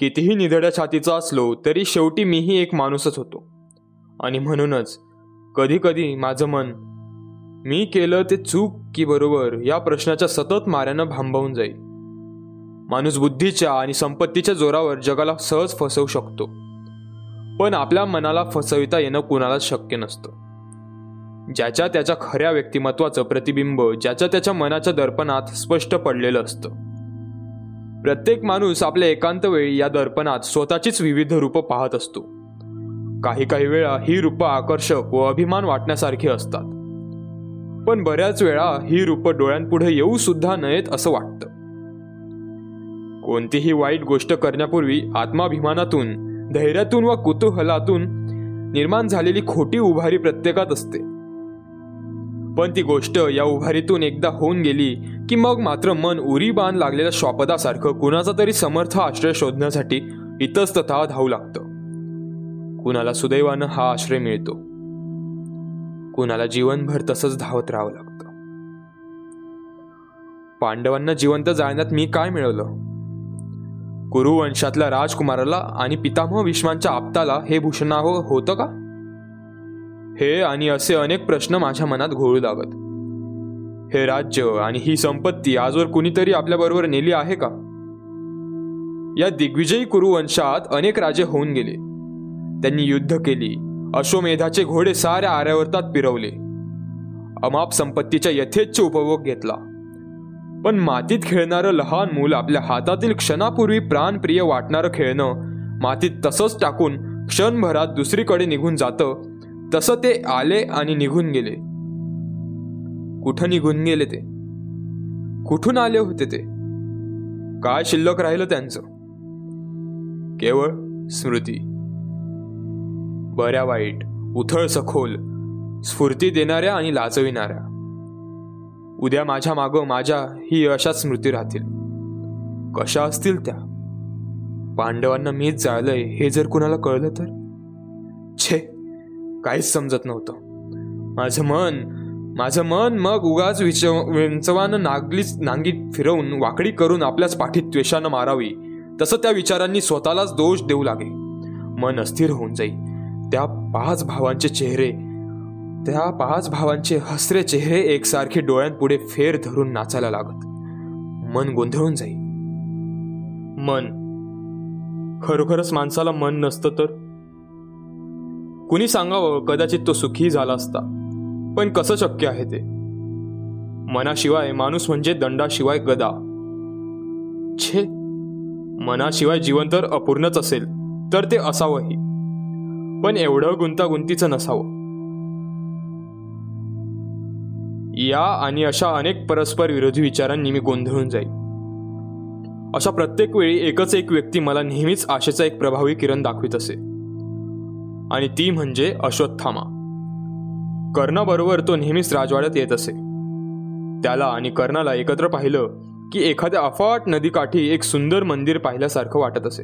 कितीही निधड्या छातीचा असलो तरी शेवटी मीही एक माणूसच होतो. आणि म्हणूनच कधी कधी माझं मन मी केलं ते चूक की बरोबर या प्रश्नाच्या सतत माऱ्यानं भांबवून जाईल. माणूस बुद्धीच्या आणि संपत्तीच्या जोरावर जगाला सहज फसवू शकतो. पण आपल्या मनाला फसविता येणं कुणालाच शक्य नसतं. ज्याच्या त्याच्या खऱ्या व्यक्तिमत्वाचं प्रतिबिंब ज्याच्या त्याच्या मनाच्या दर्पणात स्पष्ट पडलेलं असतं. प्रत्येक माणूस आपल्या एकांत वेळी या दर्पणात स्वतःचीच विविध रूपं पाहत असतो. काही काही वेळा ही रूपं आकर्षक व अभिमान वाटण्यासारखी असतात. पण बऱ्याच वेळा ही रूपं डोळ्यांपुढे येऊ सुद्धा नयेत असं वाटतं. कोणतीही वाईट गोष्ट करण्यापूर्वी आत्माभिमानातून धैर्यातून व कुतूहलातून निर्माण झालेली खोटी उभारी प्रत्येकात असते. पण ती गोष्ट या उभारीतून एकदा होऊन गेली की मग मात्र मन उरी बाण लागलेल्या श्वापदासारखं कुणाचा तरी समर्थ आश्रय शोधण्यासाठी इतस्ततः धावू लागतं. कुणाला सुदैवानं हा आश्रय मिळतो. कुणाला जीवनभर तसंच धावत राहावं लागतं. पांडवांना जिवंत जाळण्यात मी काय मिळवलं? कुरुवंशातल्या राजकुमाराला आणि पितामह विश्वांच्या आपताला हे भूषणावं होतं का? हे आणि असे अनेक प्रश्न माझ्या मनात घोळू लागत. हे राज्य आणि ही संपत्ती आजवर कुणीतरी आपल्याबरोबर नेली आहे का? या दिग्विजयी कुरुवंशात अनेक राजे होऊन गेले. त्यांनी युद्ध केली. अश्वमेधाचे घोडे साऱ्या आर्यावर्तात पिरवले. अमाप संपत्तीच्या यथेच्छ उपभोग घेतला. पण मातीत खेळणारं लहान मूल आपल्या हातातील क्षणापूर्वी प्राणप्रिय वाटणारं खेळणं मातीत तसंच टाकून क्षणभरात दुसरीकडे निघून जातं. तसं ते आले आणि निघून गेले. कुठं निघून गेले ते? कुठून आले होते ते? काय शिल्लक राहिलं त्यांचं? केवळ स्मृती. बऱ्या वाईट उथळ सखोल स्फूर्ती देणाऱ्या आणि लाजविणाऱ्या उद्या माझ्या मागं माझ्या ही अशाच स्मृती राहतील. कशा असतील त्या? पांडवांना मीच जाळलंय हे जर कुणाला कळलं तर? छे काहीच समजत नव्हतं. माझं मन माझं मन मग उगाच विच विंचवानं नागलीच नांगी फिरवून वाकडी करून आपल्याच पाठीत त्वेषानं मारावी. तसं त्या विचारांनी स्वतःलाच दोष देऊ लागे. मन अस्थिर होऊन जाई. त्या पाच भावांचे चेहरे त्या पाच भावांचे हसरे चेहरे एकसारखे डोळ्यांपुढे फेर धरून नाचायला लागत. मन गोंधळून जाई. मन. खरोखरच माणसाला मन नसतं तर? कुणी सांगावं कदाचित तो सुखी झाला असता. पण कसं शक्य आहे ते? मनाशिवाय माणूस म्हणजे दंडाशिवाय गदा. छे मनाशिवाय जीवन तर अपूर्णच असेल तर ते असावंही. पण एवढं गुंतागुंतीचं नसावं. या आणि अशा अनेक परस्पर विरोधी विचारांनी मी गोंधळून जाईल अशा प्रत्येक वेळी एकच एक व्यक्ती मला नेहमीच आशेचा एक प्रभावी किरण दाखवित असे. आणि ती म्हणजे अश्वत्थामा. कर्णाबरोबर तो नेहमीच राजवाड्यात येत असे. त्याला आणि कर्णाला एकत्र पाहिलं की एखाद्या अफाट नदीकाठी एक सुंदर मंदिर पाहिल्यासारखं वाटत असे.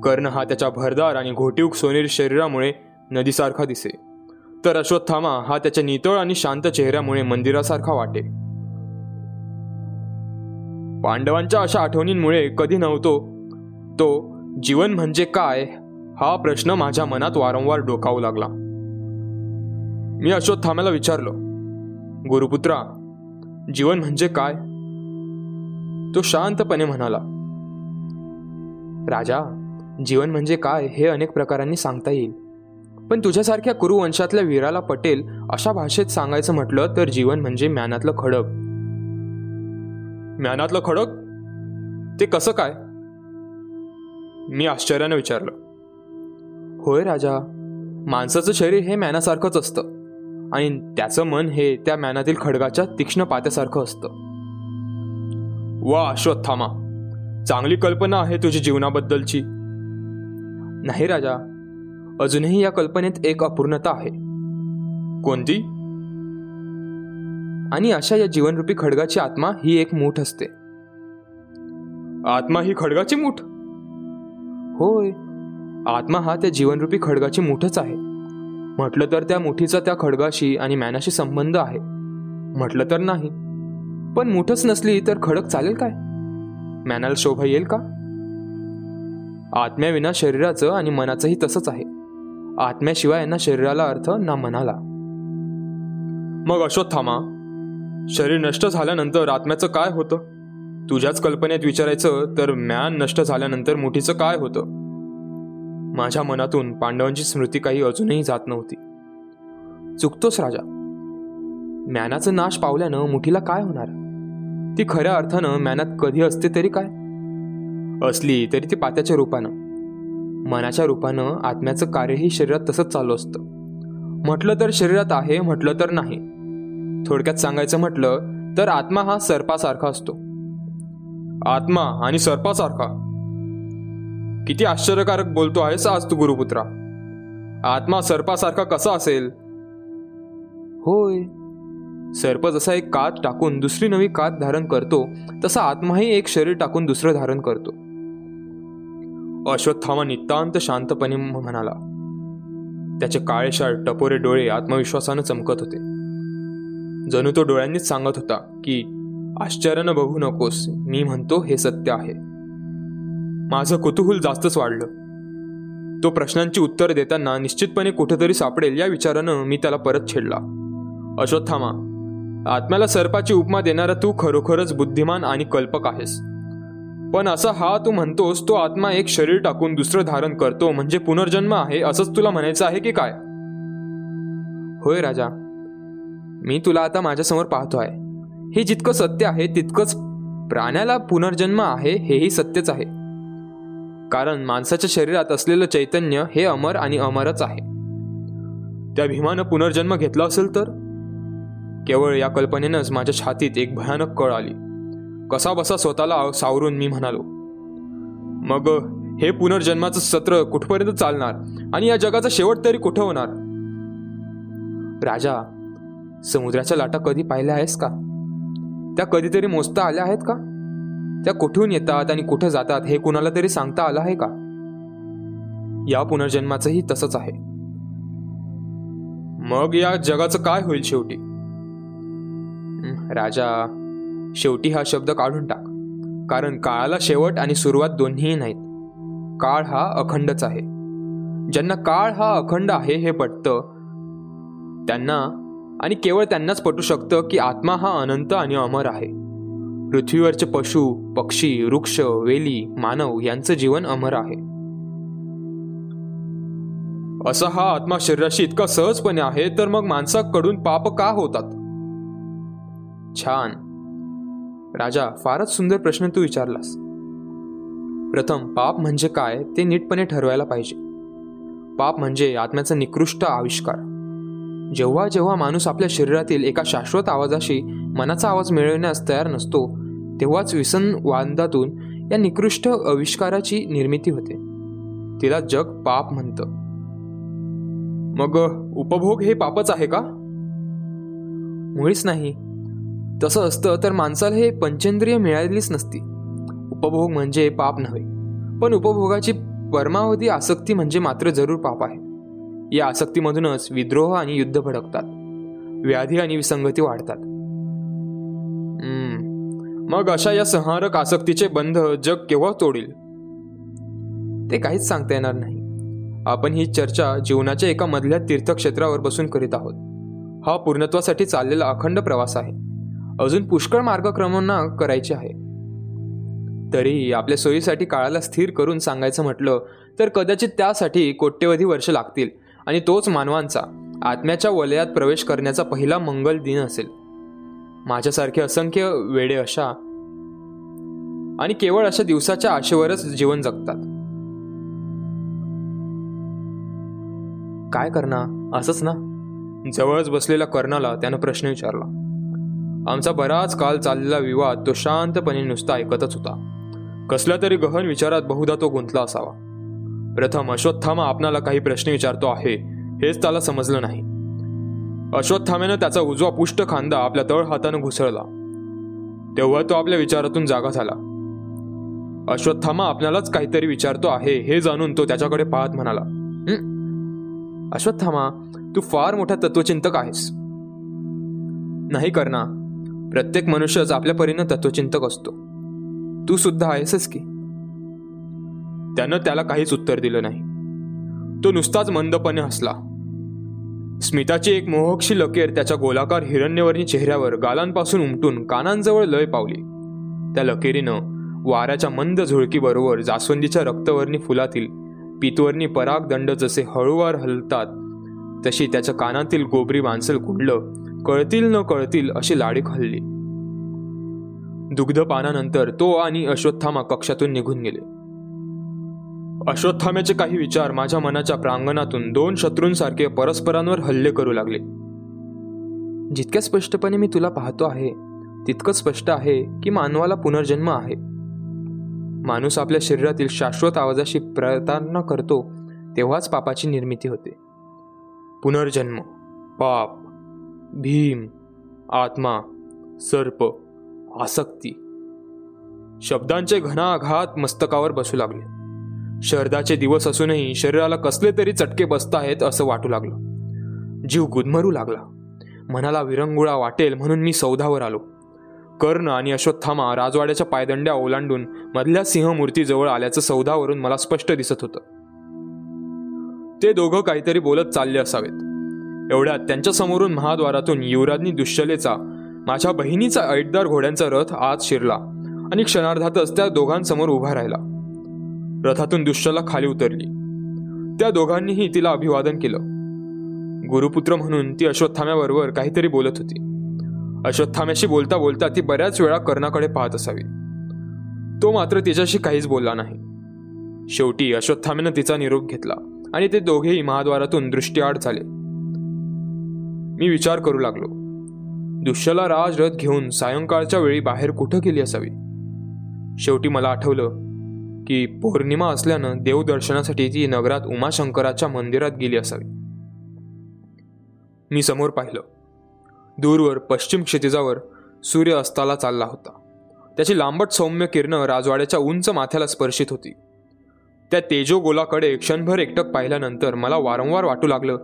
कर्ण हा त्याच्या भरदार आणि घोटीव सोनेरी शरीरामुळे नदीसारखा दिसे. तर अश्वत्थामा हा त्याच्या नितळ आणि शांत चेहऱ्यामुळे मंदिरासारखा वाटे. पांडवांच्या अशा आठवणींमुळे कधी नव्हतो तो जीवन म्हणजे काय हा प्रश्न माझ्या मनात वारंवार डोकावू लागला. मी अश्वत्थामाला विचारलो गुरुपुत्रा जीवन म्हणजे काय? तो शांतपणे म्हणाला राजा जीवन म्हणजे काय हे अनेक प्रकारांनी सांगता येईल. पण तुझ्यासारख्या कुरुवंशातल्या वीराला पटेल अशा भाषेत सांगायचं म्हटलं तर जीवन म्हणजे म्यानातलं खडक. म्यानातलं खडक? ते कसं काय? मी आश्चर्यानं विचारलं होय राजा माणसाचं शरीर हे मॅनासारखंच असतं. आणि त्याचं मन हे त्या मॅनातील खडगाच्या तीक्ष्ण पात्यासारखं असतं. वा अश्वत्थामा. चांगली कल्पना आहे तुझी जीवनाबद्दलची. नाही राजा अजूनही या कल्पनेत एक अपूर्णता आहे. कोणती? आणि अशा या जीवनरूपी खडगाची आत्मा ही एक मूठ असते. आत्मा ही खडगाची मूठ? होय. आत्मा हा त्या जीवनरूपी खडगाची मूठच आहे. म्हटलं तर त्या मुठीचा त्या खडगाशी आणि मॅनाशी संबंध आहे. म्हटलं तर नाही. पण मुठच नसली तर खडक चालेल काय? मॅनाला शोभा येईल का? आत्म्याविना शरीराचं आणि मनाचंही तसंच आहे. आत्म्याशिवाय यांना शरीराला अर्थ ना मनाला. मग अश्वत्थामा शरीर नष्ट झाल्यानंतर आत्म्याचं काय होतं? तुझ्याच कल्पनेत विचारायचं तर म्यान नष्ट झाल्यानंतर मुठीचं काय होतं? माझ्या मनातून पांडवांची स्मृती काही अजूनही जात नव्हती. चुकतोस राजा. म्यानाचं नाश पावल्यानं मुठीला काय होणार? ती खऱ्या अर्थानं मॅनात कधी असते तरी काय? असली तरी ती पात्याच्या रूपानं. मनाच्या रूपानं आत्म्याचं कार्यही शरीरात तसंच चालू असतं. म्हटलं तर शरीरात आहे म्हटलं तर नाही. थोडक्यात सांगायचं म्हटलं तर आत्मा हा सर्पासारखा असतो. आत्मा आणि सर्पासारखा किती आश्चर्यकारक बोलतो आहेस आज तू गुरुपुत्रा. आत्मा सर्पासारखा कसा असेल? होय. सर्प जसा एक कात टाकून दुसरी नवी कात धारण करतो तसा आत्माही एक शरीर टाकून दुसरं धारण करतो. अश्वत्थामा नितांत शांतपणे म्हणाला. त्याचे काळेशाळ टपोरे डोळे आत्मविश्वासानं चमकत होते. जणू तो डोळ्यांनीच सांगत होता की आश्चर्यानं बघू नकोस मी म्हणतो हे सत्य आहे. माझं कुतूहल जास्तच वाढलं. तो प्रश्नांची उत्तर देताना निश्चितपणे कुठेतरी सापडेल या विचारानं मी त्याला परत छेडला. अश्वत्थामा आत्म्याला सर्पाची उपमा देणारा तू खरोखरच बुद्धिमान आणि कल्पक आहेस. पण असा हा तू म्हणतोस तो आत्मा एक शरीर टाकून दुसरं धारण करतो म्हणजे पुनर्जन्म आहे असंच तुला म्हणायचं आहे की काय? होय राजा. मी तुला आता माझ्यासमोर पाहतो आहे हे जितकं सत्य आहे तितकंच प्राण्याला पुनर्जन्म आहे हेही सत्यच आहे. कारण माणसाच्या शरीरात असलेलं चैतन्य हे अमर आणि अमरच आहे. त्या भीमानं पुनर्जन्म घेतला असेल तर? केवळ या कल्पनेनंच माझ्या छातीत एक भयानक कळ आली. कसा बसा स्वतःला सावरून मी म्हणालो मग हे पुनर्जन्माचं सत्र कुठपर्यंत चालणार आणि या जगाचा शेवट तरी कुठं होणार? राजा समुद्राच्या लाटा कधी पाहिल्या आहेस का? त्या कधीतरी मोजता आल्या आहेत का? त्या कुठून येतात आणि कुठं जातात हे कुणाला तरी सांगता आलं आहे का? या पुनर्जन्माचंही तसंच आहे. मग या जगाचं काय होईल शेवटी? राजा शेवटी हा शब्द काढून टाक. कारण काळाला शेवट आणि सुरुवात दोन्हीही नाहीत. काळ हा अखंडच आहे. ज्यांना काळ हा अखंड आहे हे पटतं त्यांना आणि केवळ त्यांनाच पटू शकतं की आत्मा हा अनंत आणि अमर आहे. पृथ्वीवरचे पशु पक्षी वृक्ष वेली मानव यांचं जीवन अमर आहे. असा हा आत्मा शरीराशी इतका सहजपणे आहे तर मग माणसाकडून पाप का होतात? छान. राजा फारच सुंदर प्रश्न तू विचारलास. प्रथम पाप म्हणजे काय ते नीटपणे ठरवायला पाहिजे. पाप म्हणजे आत्म्याचा निकृष्ट आविष्कार. जेव्हा जेव्हा माणूस आपल्या शरीरातील एका शाश्वत आवाजाशी मनाचा आवाज मिळवण्यास तयार नसतो तेव्हाच विसन वांदातून या निकृष्ट आविष्काराची निर्मिती होते. तिला जग पाप म्हणतं. मग उपभोग हे पापच आहे का? मुळीच नाही. तसं असतं तर माणसाला हे पंचेंद्रिय मिळालीच नसती. उपभोग म्हणजे पाप नव्हे. पण उपभोगाची परमावधी आसक्ती म्हणजे मात्र जरूर पाप आहे. या आसक्तीमधूनच विद्रोह आणि युद्ध भडकतात. व्याधी आणि विसंगती वाढतात. मग अशा या संहारक आसक्तीचे बंध जग केव्हा तोडील? ते काहीच सांगता येणार नाही. आपण ही चर्चा जीवनाच्या एका मधल्या तीर्थक्षेत्रावर बसून करीत आहोत. हा पूर्णत्वासाठी चाललेला अखंड प्रवास आहे. अजून पुष्कळ मार्गक्रमणा करायचे आहे. तरीही आपल्या सोयीसाठी काळाला स्थिर करून सांगायचं म्हटलं तर कदाचित त्यासाठी कोट्यवधी वर्ष लागतील आणि तोच मानवांचा आत्म्याच्या वलयात प्रवेश करण्याचा पहिला मंगल दिन असेल. माझ्यासारखे असंख्य वेडे अशा आणि केवळ अशा दिवसाच्या आशेवरच जीवन जगतात. काय करणार असंच ना? जवळच बसलेल्या कर्णाला त्यानं प्रश्न विचारला. आमचा बराच काल चाललेला विवाद तो शांतपणे नुसता ऐकतच होता. कसल्या तरी गहन विचारात बहुधा तो गुंतला असावा. प्रथम अश्वत्थामा आपणाला काही प्रश्न विचारतो आहे हेच त्याला समजलं नाही. अश्वत्थाम्यानं त्याचा उजवा पुष्ट खांदा आपल्या तळ हातानं घुसळला. तेव्हा तो आपल्या विचारातून जागा झाला. अश्वत्थामा आपल्यालाच काहीतरी विचारतो आहे हे जाणून तो त्याच्याकडे पाहत म्हणाला अश्वत्थामा तू फार मोठा तत्वचिंतक आहेस. नाही करना प्रत्येक मनुष्यच आपल्या परीनं तत्वचिंतक असतो. तू सुद्धा आहेसच की. त्यानं त्याला काहीच उत्तर दिलं नाही. तो नुसताच मंदपणे हसला. स्मिताची एक मोहकशी लकेर त्याच्या गोलाकार हिरण्यवर्णी चेहऱ्यावर गालांपासून उमटून कानांजवळ लय पावली. त्या लकेरीनं वाऱ्याच्या मंद झुळकीबरोबर जास्वंदीच्या रक्तवर्णी फुलातील पितवर्णी पराग दंड जसे हळूवार हलतात तशी त्याच्या कानातील गोबरी मांसल कुंडलं कळतील न कळतील अशी लाडीक हल्ली दुग्धपानानंतर तो आणि अश्वत्थामा कक्षातून निघून गेले. अश्वत्थाम्याचे काही विचार माझ्या मनाच्या प्रांगणातून दोन शत्रूंसारखे परस्परांवर हल्ले करू लागले. जितक्या स्पष्टपणे मी तुला पाहतो आहे तितकं स्पष्ट आहे की मानवाला पुनर्जन्म आहे. माणूस आपल्या शरीरातील शाश्वत आवाजाशी प्रतारणा करतो तेव्हाच पापाची निर्मिती होते. पुनर्जन्म पाप भीम आत्मा सर्प आसक्ती शब्दांचे घनाघात मस्तकावर बसू लागले. शरदाचे दिवस असूनही शरीराला कसले तरी चटके बसताहेत असं वाटू लागलं. जीव गुदमरू लागला. मनाला विरंगुळा वाटेल म्हणून मी सौधावर आलो. कर्ण आणि अश्वत्थामा राजवाड्याच्या पायदंड्या ओलांडून मधल्या सिंहमूर्तीजवळ आल्याचं सौधावरून मला स्पष्ट दिसत होतं. ते दोघं काहीतरी बोलत चालले असावेत. एवढ्यात त्यांच्या समोरून महाद्वारातून युवराजनी दुश्चलेचा माझ्या बहिणीचा ऐटदार घोड्यांचा रथ आत शिरला आणि क्षणार्धातच त्या दोघांसमोर उभा राहिला. रथातून दुष्यला खाली उतरली. त्या दोघांनीही तिला अभिवादन केलं. गुरुपुत्र म्हणून ती अश्वत्थाम्याबरोबर काहीतरी बोलत होती. अश्वत्थाम्याशी बोलता बोलता ती बऱ्याच वेळा कर्णाकडे पाहत असावी. तो मात्र तिच्याशी काहीच बोलला नाही. शेवटी अश्वत्थाम्यानं तिचा निरोप घेतला आणि ते दोघेही महाद्वारातून दृष्टीआड झाले. मी विचार करू लागलो. दुष्यला राज रथ घेऊन सायंकाळच्या वेळी बाहेर कुठं गेली असावी? शेवटी मला आठवलं की पौर्णिमा असल्यानं देवदर्शनासाठी ती नगरात उमाशंकराच्या मंदिरात गेली असावी. मी समोर पाहिलं. दूरवर पश्चिम क्षितिजावर सूर्य अस्ताला चालला होता. त्याची लांबट सौम्य किरणं राजवाड्याच्या उंच माथ्याला स्पर्शित होती. त्या तेजो गोलाकडे क्षणभर एकटक पाहिल्यानंतर मला वारंवार वाटू लागलं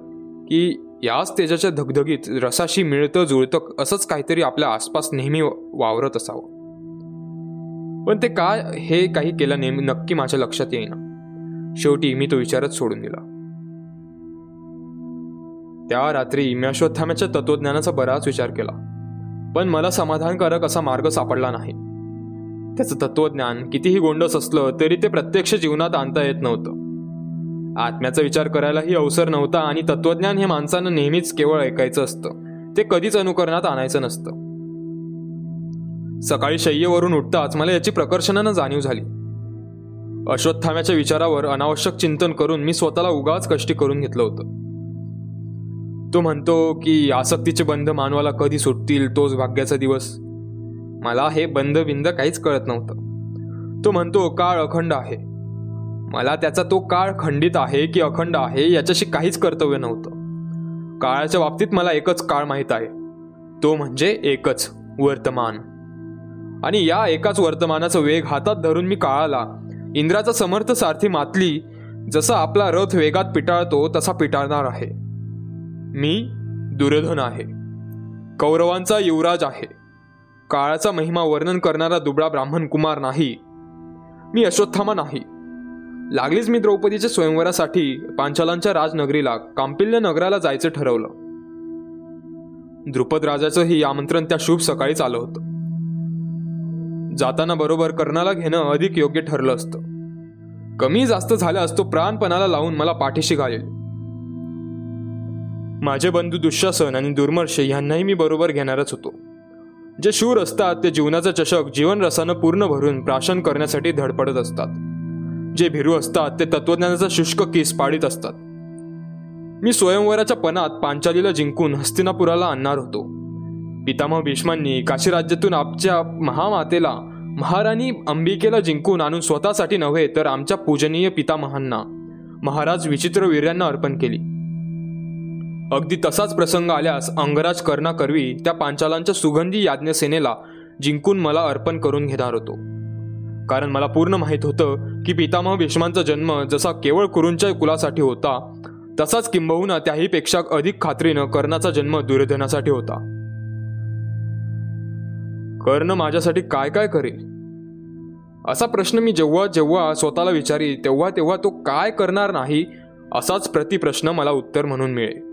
की याच तेजाच्या धगधगीत रसाशी मिळतं जुळतं असंच काहीतरी आपल्या आसपास नेहमी वावरत असावं. पण ते काय हे काही केलं नेहमी नक्की माझ्या लक्षात येईना. शेवटी मी तो विचारच सोडून दिला. त्या रात्री मी अश्वत्थाम्याच्या तत्वज्ञानाचा बराच विचार केला. पण मला समाधानकारक असा मार्ग सापडला नाही. त्याचं तत्वज्ञान कितीही गोंडस असलं तरी ते प्रत्यक्ष जीवनात आणता येत नव्हतं. आत्म्याचा विचार करायलाही अवसर नव्हता आणि तत्वज्ञान हे माणसानं नेहमीच केवळ ऐकायचं असतं. ते कधीच अनुकरणात आणायचं नसतं. सकाळी शय्येवरून उठताच मला याची प्रकर्षणानं जाणीव झाली. अश्वत्थाम्याच्या विचारावर अनावश्यक चिंतन करून मी स्वतःला उगाच कष्टी करून घेतलं होतं. तो म्हणतो की आसक्तीचे बंध मानवाला कधी सुटतील तोच भाग्याचा दिवस. मला हे बंद बिंद काहीच कळत नव्हतं. तो म्हणतो काळ अखंड आहे. मला त्याचा तो काळ खंडित आहे की अखंड आहे याच्याशी काहीच कर्तव्य नव्हतं. काळाच्या बाबतीत मला एकच काळ माहीत आहे. तो म्हणजे एकच वर्तमान. आणि या एकाच वर्तमानाचा वेग हातात धरून मी काळाला. इंद्राचा समर्थ सारथी मातली जसा आपला रथ वेगात पिटाळतो तसा पिटाळणार आहे. मी दुर्योधन आहे. कौरवांचा युवराज आहे. काळाचा महिमा वर्णन करणारा दुबळा ब्राह्मण कुमार नाही. मी अश्वत्थामा नाही. लागलीच मी द्रौपदीच्या स्वयंवरासाठी पांचालांच्या राजनगरीला कांपिल्य नगराला जायचं ठरवलं. द्रुपद राजाचंही आमंत्रण त्या शुभ सकाळीच आलं होतं. जाताना बरोबर कर्णाला घेणं अधिक योग्य ठरलं असतं. कमी जास्त झाल्यास तो प्राणपणाला लावून मला पाठीशी घालेल. माझे बंधू दुःशासन आणि दुर्मर्ष यांनाही मी बरोबर घेणारच होतो. जे शूर असतात ते जीवनाचा चषक जीवनरसानं पूर्ण भरून प्राशन करण्यासाठी धडपडत असतात. जे भिरू असतात ते तत्वज्ञानाचा शुष्क केस पाळीत असतात. मी स्वयंवराच्या पणात पांचालीला जिंकून हस्तिनापुराला आणणार होतो. पितामह भीष्मांनी काशी राज्यातून आमच्या महामातेला महाराणी अंबिकेला जिंकून आणून स्वतःसाठी नव्हे तर आमच्या पूजनीय पितामहांना महाराज विचित्र वीर्यांना अर्पण केली. अगदी तसाच प्रसंग आल्यास अंगराज कर्णा करवी त्या पांचालांच्या सुगंधी याज्ञसेनेला जिंकून मला अर्पण करून घेणार होतो. कारण मला पूर्ण माहीत होतं की पितामह भीष्मांचा जन्म जसा केवळ कुरूंच्या कुलासाठी होता तसाच किंबहुना त्याहीपेक्षा अधिक खात्रीनं कर्णाचा जन्म दुर्योधनासाठी होता. कर्ण माझ्यासाठी काय काय करेल? असा प्रश्न मी जेव्हा जेव्हा स्वतःला विचारी तेव्हा तेव्हा तो काय करणार नाही असाच प्रतिप्रश्न मला उत्तर म्हणून मिळेल.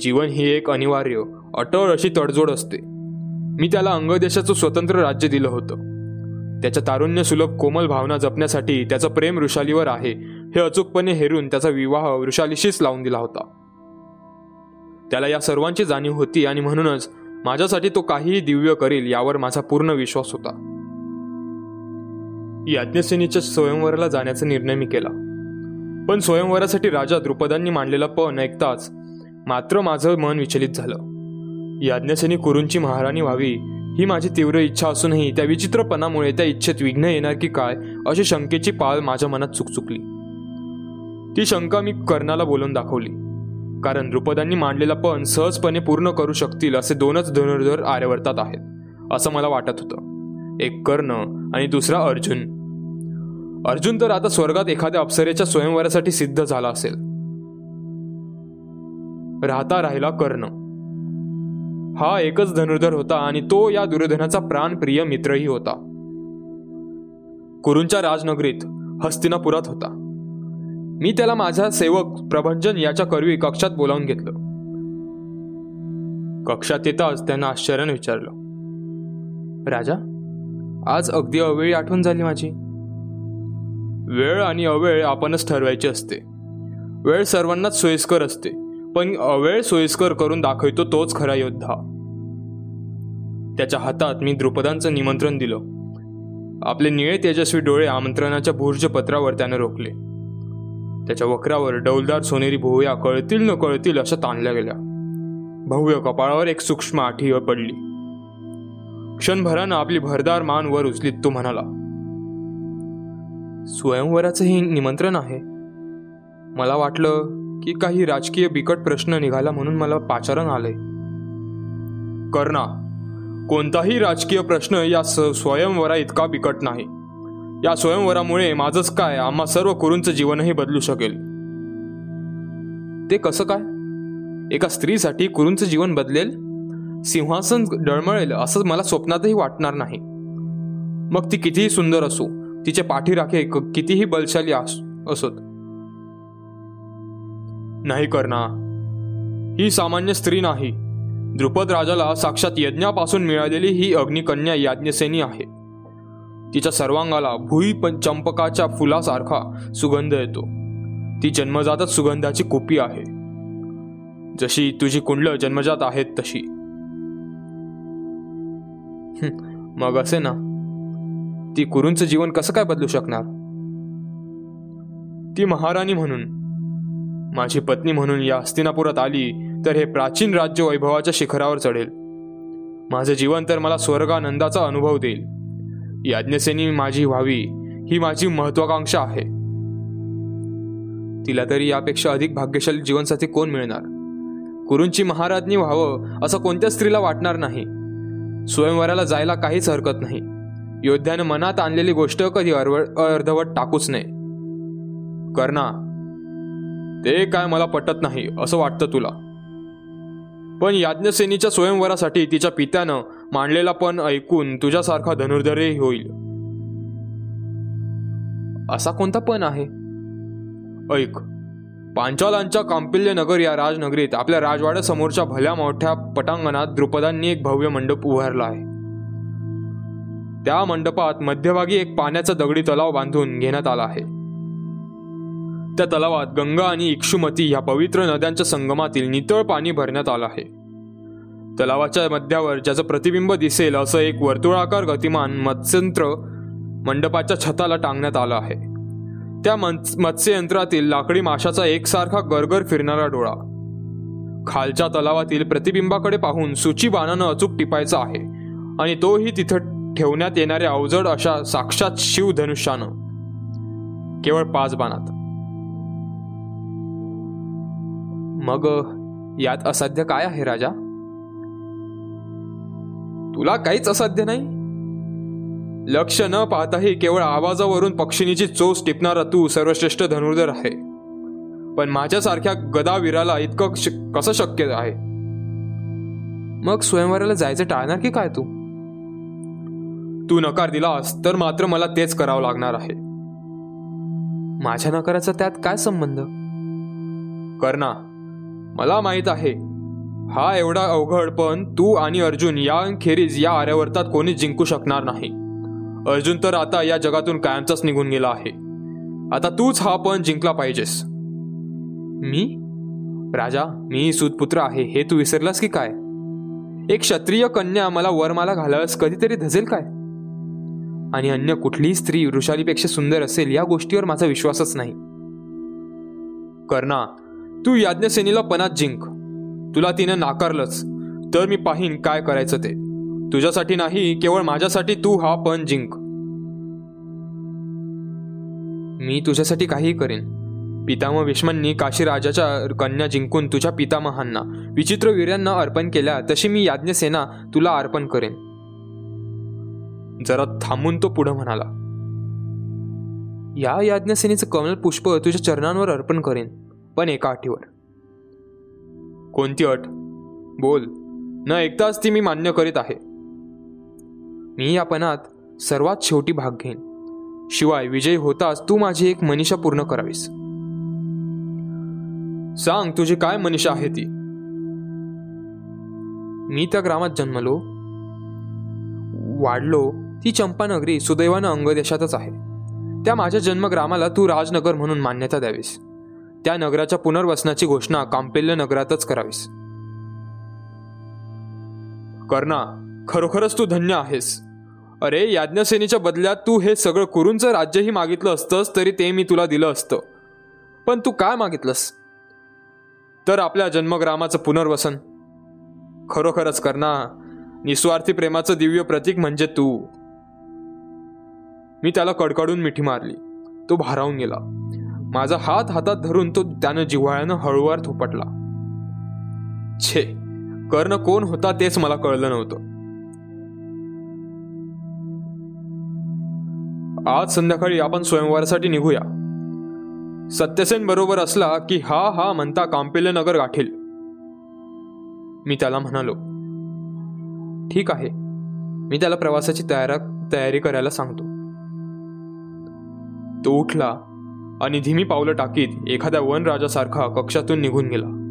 जीवन ही एक अनिवार्य अटळ अशी तडजोड असते. मी त्याला अंगदेशाचं स्वतंत्र राज्य दिलं होतं. त्याच्या तारुण्य सुलभ कोमल भावना जपण्यासाठी त्याचं प्रेम वृषालीवर आहे. हे अचूकपणे हेरून त्याचा विवाह वृषालीशीच लावून दिला होता. त्याला या सर्वांची जाणीव होती आणि म्हणूनच माझ्यासाठी तो काहीही दिव्य करेल यावर माझा पूर्ण विश्वास होता. याज्ञसेनीच्या स्वयंवराला जाण्याचा निर्णय मी केला. पण स्वयंवरासाठी राजा द्रुपदांनी मांडलेला पण ऐकताच मात्र माझं मन विचलित झालं. याज्ञसेनी कुरूंची महाराणी व्हावी ही माझी तीव्र इच्छा असूनही त्या विचित्रपणामुळे त्या इच्छेत विघ्न येणार की काय अशी शंकेची पाळ माझ्या मनात चुकचुकली. ती शंका मी कर्णाला बोलून दाखवली. कारण द्रुपदांनी मांडलेला पण सहजपणे पूर्ण करू शकतील असे दोनच धनुर्धर आर्यवर्तात आहेत असं मला वाटत होतं. एक कर्ण आणि दुसरा अर्जुन. अर्जुन तर आता स्वर्गात एखाद्या अप्सरेच्या स्वयंवरासाठी सिद्ध झाला असेल. राहता राहिला कर्ण. हा एकच धनुर्धर होता आणि तो या दुर्योधनाचा प्राणप्रिय मित्रही होता. कुरूंच्या राजनगरीत हस्तिनापुरात होता. मी त्याला माझा सेवक प्रभंजन याच्या करवी कक्षात बोलावून घेतलं. कक्षात येताच त्यांना आश्चर्याने विचारलं. राजा आज अगदी अवेळी आठवण झाली माझी. वेळ आणि अवेळ आपणच ठरवायची असते. वेळ सर्वांनाच सोयीस्कर असते पण अवेळ सोयीस्कर करून दाखवतो तोच खरा योद्धा. त्याच्या हातात मी द्रुपदांचं निमंत्रण दिलं. आपले निळे तेजस्वी डोळे आमंत्रणाच्या भूर्ज पत्रावर त्यानं रोखले. त्याच्या वक्रावर डौलदार सोनेरी भुवया कळतील न कळतील अशा ताणल्या गेल्या. भव्य कपाळावर एक सूक्ष्म आठी पडली. क्षणभरानं आपली भरदार मान वर उचलीत तो म्हणाला स्वयंवराचं हे निमंत्रण आहे. मला वाटलं की काही राजकीय बिकट प्रश्न निघाला म्हणून मला पाचारण आलंय. कर्णा कोणताही राजकीय प्रश्न या स्वयंवरा इतका बिकट नाही. या स्वयंवरामुळे माझंच काय आम्हा सर्व कुरूंचं जीवनही बदलू शकेल. ते कसं काय? एका स्त्रीसाठी कुरूंचं जीवन बदलेल? सिंहासन डळमळेल असं मला स्वप्नातही वाटणार नाही. मग ती कितीही सुंदर असो तिचे पाठीराखे कितीही बलशाली असोत. नाही करना ही सामान्य स्त्री नाही. द्रुपद राजाला साक्षात यज्ञापासून मिळालेली ही अग्निकन्या याज्ञसेनी आहे. तिच्या सर्वांगाला भुई चंपकाच्या फुलासारखा सुगंध येतो. ती जन्मजातच सुगंधाची कुपी आहे. जशी तुझी कुंडलं जन्मजात आहेत तशी. मग असे ना. ती कुरूंचं जीवन कसं काय बदलू शकणार? ती महाराणी म्हणून. माझी पत्नी म्हणून या हस्तिनापुरात आली तर हे प्राचीन राज्य वैभवाच्या शिखरावर चढेल. माझं जीवन तर मला स्वर्गानंदाचा अनुभव देईल. याज्ञसेनी माझी व्हावी ही माझी महत्वाकांक्षा आहे. तिला तरी यापेक्षा अधिक भाग्यशाली जीवनसाथी कोण मिळणार? कुरूंची महाराज्ञी व्हावं असं कोणत्या स्त्रीला वाटणार नाही? स्वयंवराला जायला काहीच हरकत नाही. योद्ध्यानं मनात आणलेली गोष्ट कधी अर्धवट टाकूच नये. कर्णा ते काय मला पटत नाही असं वाटतं तुला. पण याज्ञसेनीच्या स्वयंवरासाठी तिच्या पित्यानं मांडलेला पण ऐकून तुझ्यासारखा धनुर्धरे होईल. असा कोणता पण आहे? ऐक पांचालांच्या कांपिल्य नगर या राजनगरीत आपल्या राजवाड्यासमोरच्या भल्या मोठ्या पटांगणात द्रुपदांनी एक भव्य मंडप उभारला आहे. त्या मंडपात मध्यभागी एक पाण्याचा दगडी तलाव बांधून घेण्यात आला आहे. त्या तलावात गंगा आणि इक्षुमती ह्या पवित्र नद्यांच्या संगमातील नितळ पाणी भरण्यात आलं आहे. तलावाच्या मध्यावर ज्याचं प्रतिबिंब दिसेल असं एक वर्तुळाकार गतिमान मत्स्यंत्र मंडपाच्या छताला टांगण्यात आलं आहे. त्या मत्स्ययंत्रातील लाकडी माशाचा एकसारखा गरगर फिरणारा डोळा. खालच्या तलावातील प्रतिबिंबाकडे पाहून सुची बाणानं अचूक टिपायचा आहे आणि तोही तिथं ठेवण्यात येणाऱ्या अवजड अशा साक्षात शिवधनुष्यानं. केवळ पाच बाणात. मग यात असाध्य काय आहे राजा? तुला काहीच असाध्य नाही? लक्ष न पाहताही केवळ आवाजावरून पक्षिणीची चोच टिपणारा तू सर्वश्रेष्ठ धनुर्धर आहे. पण माझ्यासारख्या गदावीराला इतकं कसं शक्य आहे? मग स्वयंवराला जायचं टाळणार की काय तू? तू नकार दिलास तर मात्र मला तेच करावं लागणार आहे. माझ्या नकाराचा त्यात काय संबंध? कर्णा मला माहीत आहे हा एवढा अवघड पण तू आणि अर्जुन याखेरीज या आर्यावर्तात कोणीच जिंकू शकणार नाही. अर्जुन तर आता या जगातून कायमचाच निघून गेला आहे. आता तूच हा पण जिंकला पाहिजेस. मी? राजा मी सुतपुत्र आहे हे तू विसरलास की काय? एक क्षत्रिय कन्या मला वरमाला घालावस कधीतरी धजेल काय? आणि अन्य कुठलीही स्त्री वृषालीपेक्षा सुंदर असेल या गोष्टीवर माझा विश्वासच नाही. कर्णा तू याज्ञसेनीला पणात जिंक. तुला तिनं नाकारलंच. तर मी पाहीन काय करायचं ते. तुझ्यासाठी नाही केवळ माझ्यासाठी तू हा पण जिंक. मी तुझ्यासाठी काहीही करेन. पितामह भीष्मांनी काशी राजाच्या कन्या जिंकून तुझ्या पितामहांना विचित्र वीर्यांना अर्पण केल्या तशी मी याज्ञसेना तुला अर्पण करेन. जरा थांबून तो पुढं म्हणाला या याज्ञसेनेचं कमल पुष्प तुझ्या चरणांवर अर्पण करेन पण एका आठीवर कोणती अट? बोल. न ऐकताच ती मी मान्य करीत आहे. मी या पणात सर्वात शेवटी भाग घेईन. शिवाय विजय होताच तू माझी एक मनीषा पूर्ण करावीस. सांग तुझी काय मनीषा आहे ती? मी त्या ग्रामात जन्मलो. वाढलो. ती चंपानगरी सुदैवानं अंगदेशातच आहे. त्या माझ्या जन्मग्रामाला तू राजनगर म्हणून मान्यता द्यावीस. त्या नगराच्या पुनर्वसनाची घोषणा कांपेल्य नगरातच करावीस. कर्णा खरोखरच तू धन्य आहेस. अरे याज्ञसेनीच्या बदल्यात तू हे सगळं कुरूंचं राज्यही मागितलं असतंस तरी ते मी तुला दिलं असतं. पण तू काय मागितलंस? तर आपल्या जन्मग्रामाचं पुनर्वसन. खरोखरच कर्णा निस्वार्थी प्रेमाचं दिव्य प्रतीक म्हणजे तू. मी त्याला कडकडून मिठी मारली. तो भारावून गेला. माझा हात हातात धरून तो त्यानं जिव्हाळ्यानं हळूवार थोपटला. छे कर्ण कोण होता तेच मला कळलं नव्हतं. आज संध्याकाळी आपण स्वयंवरासाठी निघूया. सत्यसेन बरोबर असला की हा हा म्हणता कांपिल्य नगर गाठील. मी त्याला म्हणालो ठीक आहे मी त्याला प्रवासाची तयार तयारी करायला सांगतो. तो उठला आणि धीमी पावलं टाकीत एखाद्या वनराजासारखा कक्षातून निघून गेला.